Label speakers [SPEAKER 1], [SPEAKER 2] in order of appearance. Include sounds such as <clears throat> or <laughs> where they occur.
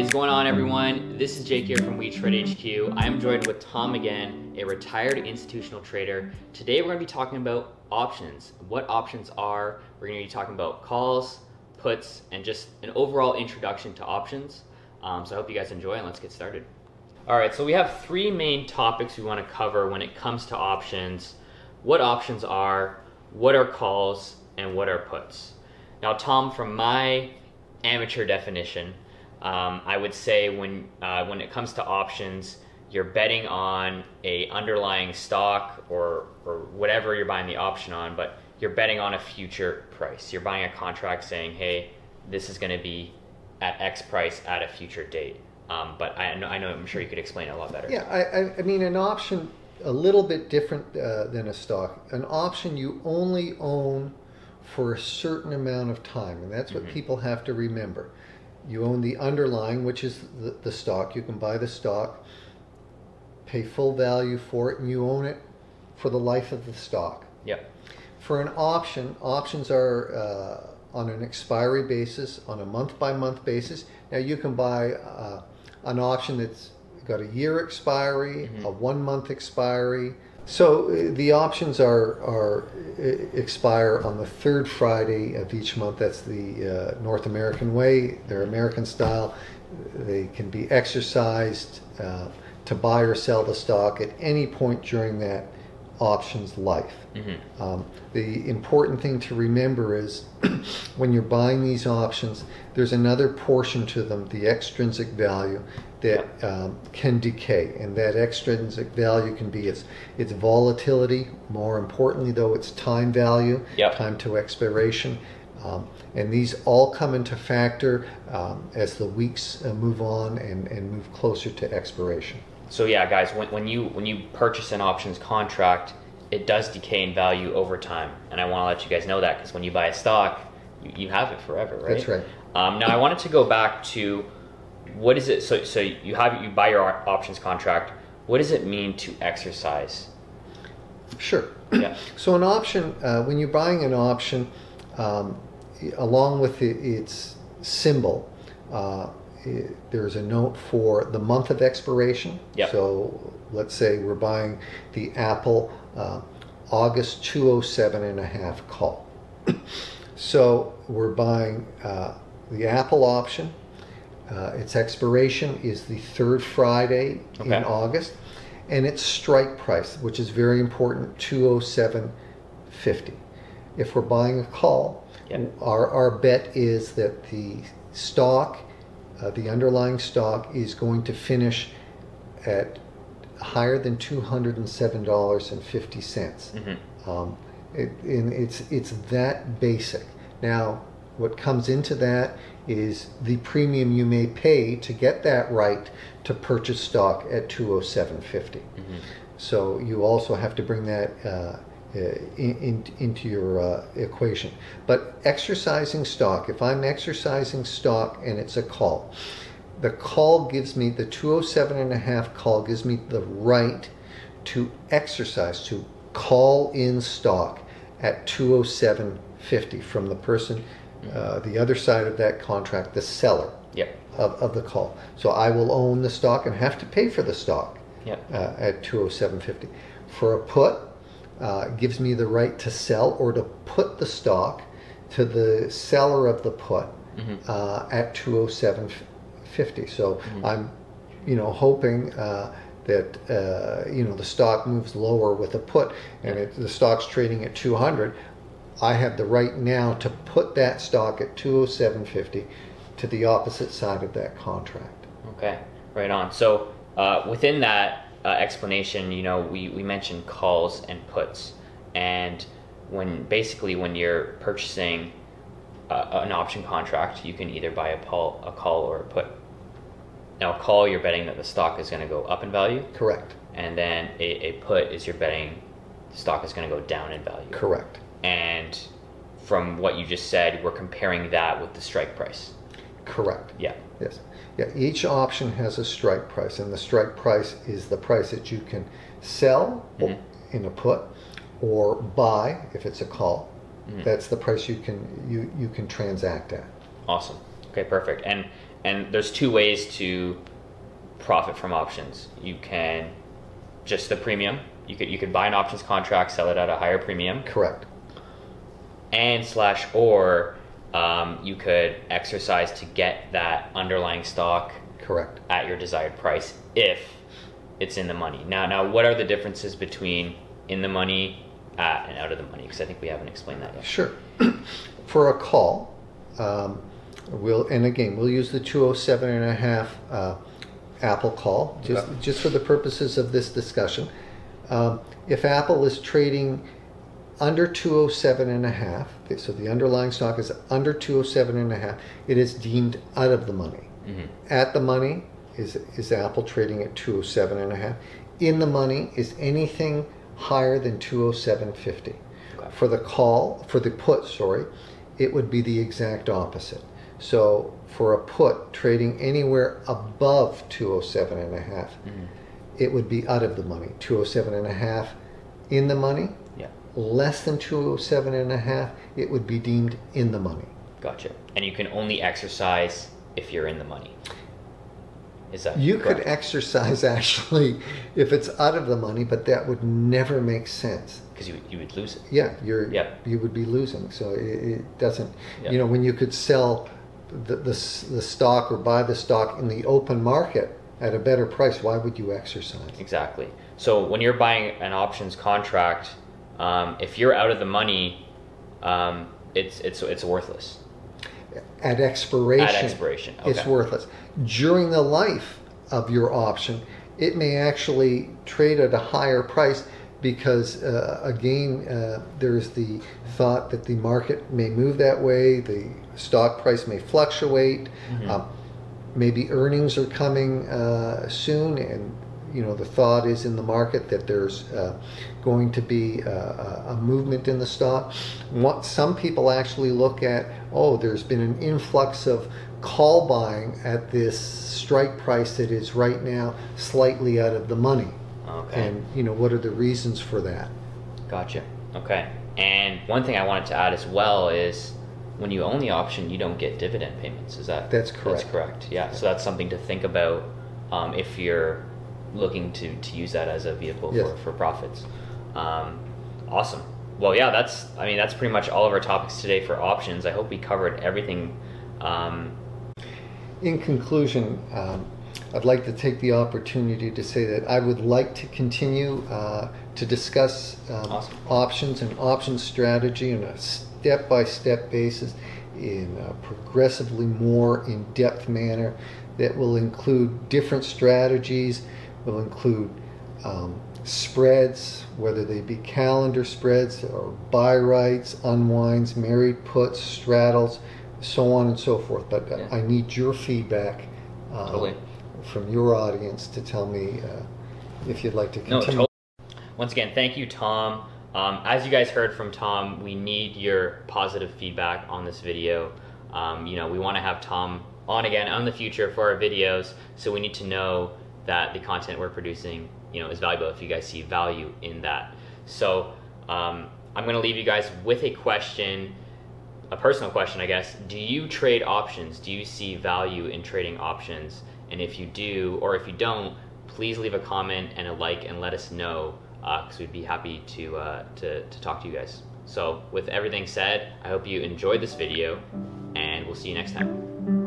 [SPEAKER 1] is going on, everyone? This is Jake here from WeTrade HQ. I am joined with Tom again, a retired institutional trader. Today, we're going to be talking about options. What options are? We're going to be talking about calls, puts, and just an overall introduction to options. Um, so I hope you guys enjoy, and let's get started. All right, so we have three main topics we want to cover when it comes to options. What options are, what are calls, and what are puts. Now, Tom, from my amateur definition, um, I would say when uh, when it comes to options, you're betting on a underlying stock or or whatever you're buying the option on, but you're betting on a future price. You're buying a contract saying, "Hey, this is going to be at X price at a future date." Um, but I know, I know, I'm sure you could explain it a lot better.
[SPEAKER 2] Yeah, I, I, mean, an option a little bit different uh, than a stock. An option you only own for a certain amount of time, and that's what
[SPEAKER 1] Mhm.
[SPEAKER 2] people have to remember. You own the underlying, which is the, the stock. You can buy the stock, pay full value for it, and you own it for the life of the stock.
[SPEAKER 1] Yep.
[SPEAKER 2] For an option, options are uh, on an expiry basis, on a month by month basis. Now you can buy uh, an option that's got a year expiry,
[SPEAKER 1] Mhm.
[SPEAKER 2] a one month expiry. So uh, the options are are uh, expire on the third Friday of each month. That's the uh, North American way. They're American style. They can be exercised uh, to buy or sell the stock at any point during that option's life.
[SPEAKER 1] hmm
[SPEAKER 2] Um, the important thing to remember is <clears throat> when you're buying these options, there's another portion to them, the extrinsic value, that um, can decay. And that extrinsic value can be its, its volatility, more importantly, though, its time value,
[SPEAKER 1] Yep.
[SPEAKER 2] time to expiration. Um, and these all come into factor um, as the weeks uh, move on and, and move closer to expiration.
[SPEAKER 1] So yeah, guys, when, when you when you purchase an options contract, it does decay in value over time, and I want to let you guys know that because when you buy a stock, you, you have it forever, right?
[SPEAKER 2] That's right.
[SPEAKER 1] Um, now I wanted to go back to what is it? So so you have you buy your options contract. What does it mean to exercise?
[SPEAKER 2] Sure.
[SPEAKER 1] Yeah. <clears throat>
[SPEAKER 2] So an option, uh, when you're buying an option, um, along with the, its symbol, uh, there's a note for the month of expiration.
[SPEAKER 1] Yep.
[SPEAKER 2] So let's say we're buying the Apple uh, August 207 and a half call. <clears throat> so we're buying uh, the Apple option. Uh, its expiration is the third Friday
[SPEAKER 1] Okay.
[SPEAKER 2] in August, and its strike price, which is very important, 207.50. If we're buying a call,
[SPEAKER 1] Yep.
[SPEAKER 2] our, our bet is that the stock, uh, the underlying stock, is going to finish at higher than $207.50.
[SPEAKER 1] hmm
[SPEAKER 2] Um, it, and it's it's that basic. Now, what comes into that is the premium you may pay to get that right to purchase stock at 207.50.
[SPEAKER 1] hmm
[SPEAKER 2] So you also have to bring that uh, in, in, into your uh, equation. But exercising stock, if I'm exercising stock and it's a call, the call gives me the 207 and a half call gives me the right to exercise to call in stock at 207.50 from the person uh, the other side of that contract the seller
[SPEAKER 1] Yep.
[SPEAKER 2] of, of the call so i will own the stock and have to pay for the stock
[SPEAKER 1] Yep.
[SPEAKER 2] uh, at 207.50 for a put uh, gives me the right to sell or to put the stock to the seller of the put
[SPEAKER 1] hmm
[SPEAKER 2] uh, at 207.50 so
[SPEAKER 1] Mhm.
[SPEAKER 2] i'm you know hoping uh, that uh, you know the stock moves lower with a put and it, the stock's trading at 200 i have the right now to put that stock at 207.50 to the opposite side of that contract.
[SPEAKER 1] Okay, right on. So uh, within that uh, explanation, you know, we, we mentioned calls and puts, and when basically when you're purchasing uh, an option contract, you can either buy a call, a call or a put. Now, a call, you're betting that the stock is going to go up in value,
[SPEAKER 2] correct
[SPEAKER 1] and then a, a put is you're betting the stock is going to go down in value.
[SPEAKER 2] correct
[SPEAKER 1] And from what you just said, we're comparing that with the strike price.
[SPEAKER 2] correct
[SPEAKER 1] Yeah.
[SPEAKER 2] Yes. Yeah, each option has a strike price, and the strike price is the price that you can sell
[SPEAKER 1] Mhm.
[SPEAKER 2] in a put or buy if it's a call.
[SPEAKER 1] Mhm.
[SPEAKER 2] That's the price you can you, you can transact at.
[SPEAKER 1] Awesome. Okay, perfect. And and there's two ways to profit from options. You can just the premium. You could you could buy an options contract, sell it at a higher premium,
[SPEAKER 2] Correct.
[SPEAKER 1] and slash or um, you could exercise to get that underlying stock
[SPEAKER 2] Correct.
[SPEAKER 1] at your desired price if it's in the money. Now, now, what are the differences between in the money at and out of the money? Because I think we haven't explained that yet.
[SPEAKER 2] Sure. <clears throat> For a call, um, we'll and again we'll use the 207 and a half uh, Apple call just
[SPEAKER 3] Okay.
[SPEAKER 2] just for the purposes of this discussion. Um, if Apple is trading under 207 and a half, so the underlying stock is under 207 and a half, it is deemed out of the money.
[SPEAKER 1] Mhm.
[SPEAKER 2] At the money is is Apple trading at 207 and a half. In the money is anything higher than 207.50.
[SPEAKER 1] Okay.
[SPEAKER 2] For the call, for the put, sorry, it would be the exact opposite. So for a put trading anywhere above 207 and a half,
[SPEAKER 1] Mhm.
[SPEAKER 2] it would be out of the money. 207 and a half in the money, less than 207 and a half, it would be deemed in the money.
[SPEAKER 1] gotcha. And you can only exercise if you're in the money. Is that
[SPEAKER 2] You could exercise <laughs> actually if it's out of the money, but that would never make sense.
[SPEAKER 1] because you you would lose it.
[SPEAKER 2] Yeah, you're
[SPEAKER 1] Yeah.
[SPEAKER 2] you would be losing. So it, it doesn't.
[SPEAKER 1] Yeah.
[SPEAKER 2] You know, when you could sell the, the the stock or buy the stock in the open market at a better price, why would you exercise?
[SPEAKER 1] Exactly. So when you're buying an options contract, um, if you're out of the money, um, it's it's it's worthless
[SPEAKER 2] At expiration,
[SPEAKER 1] at expiration.
[SPEAKER 2] it's worthless. During the life of your option, it may actually trade at a higher price because, uh, again, uh, there's the thought that the market may move that way, the stock price may fluctuate,
[SPEAKER 1] Mhm.
[SPEAKER 2] um, maybe earnings are coming uh, soon, and you know the thought is in the market that there's uh, going to be uh, a, a movement in the stock. What some people actually look at, oh, there's been an influx of call buying at this strike price that is right now slightly out of the money.
[SPEAKER 1] Okay.
[SPEAKER 2] And you know what are the reasons for that?
[SPEAKER 1] Gotcha. Okay. And one thing I wanted to add as well is when you own the option, you don't get dividend payments. Is that
[SPEAKER 2] That's correct?
[SPEAKER 1] That's
[SPEAKER 2] correct.
[SPEAKER 1] correct. Yeah. So that's something to think about um, if you're looking to, to use that as a vehicle
[SPEAKER 2] Yes.
[SPEAKER 1] for, for profits. Um, awesome. Well, yeah, that's I mean that's pretty much all of our topics today for options. I hope we covered everything. Um,
[SPEAKER 2] In conclusion, um, I'd like to take the opportunity to say that I would like to continue uh, to discuss um,
[SPEAKER 1] Awesome.
[SPEAKER 2] options and option strategy on a step by step basis in a progressively more in depth manner that will include different strategies, will include um, spreads, whether they be calendar spreads or buy-writes, unwinds, married puts, straddles, so on and so forth. But uh,
[SPEAKER 1] Yeah.
[SPEAKER 2] I need your feedback um,
[SPEAKER 1] Totally.
[SPEAKER 2] from your audience to tell me uh, if you'd like to
[SPEAKER 1] No,
[SPEAKER 2] continue.
[SPEAKER 1] totally. Once again, thank you, Tom. Um, as you guys heard from Tom, we need your positive feedback on this video. Um, you know, we want to have Tom on again on the future for our videos, so we need to know that the content we're producing, you know, is valuable. If you guys see value in that, so um, I'm going to leave you guys with a question, a personal question, I guess. Do you trade options? Do you see value in trading options? And if you do, or if you don't, please leave a comment and a like and let us know because we'd be happy to, uh, to, to talk to you guys. So with everything said, I hope you enjoyed this video and we'll see you next time.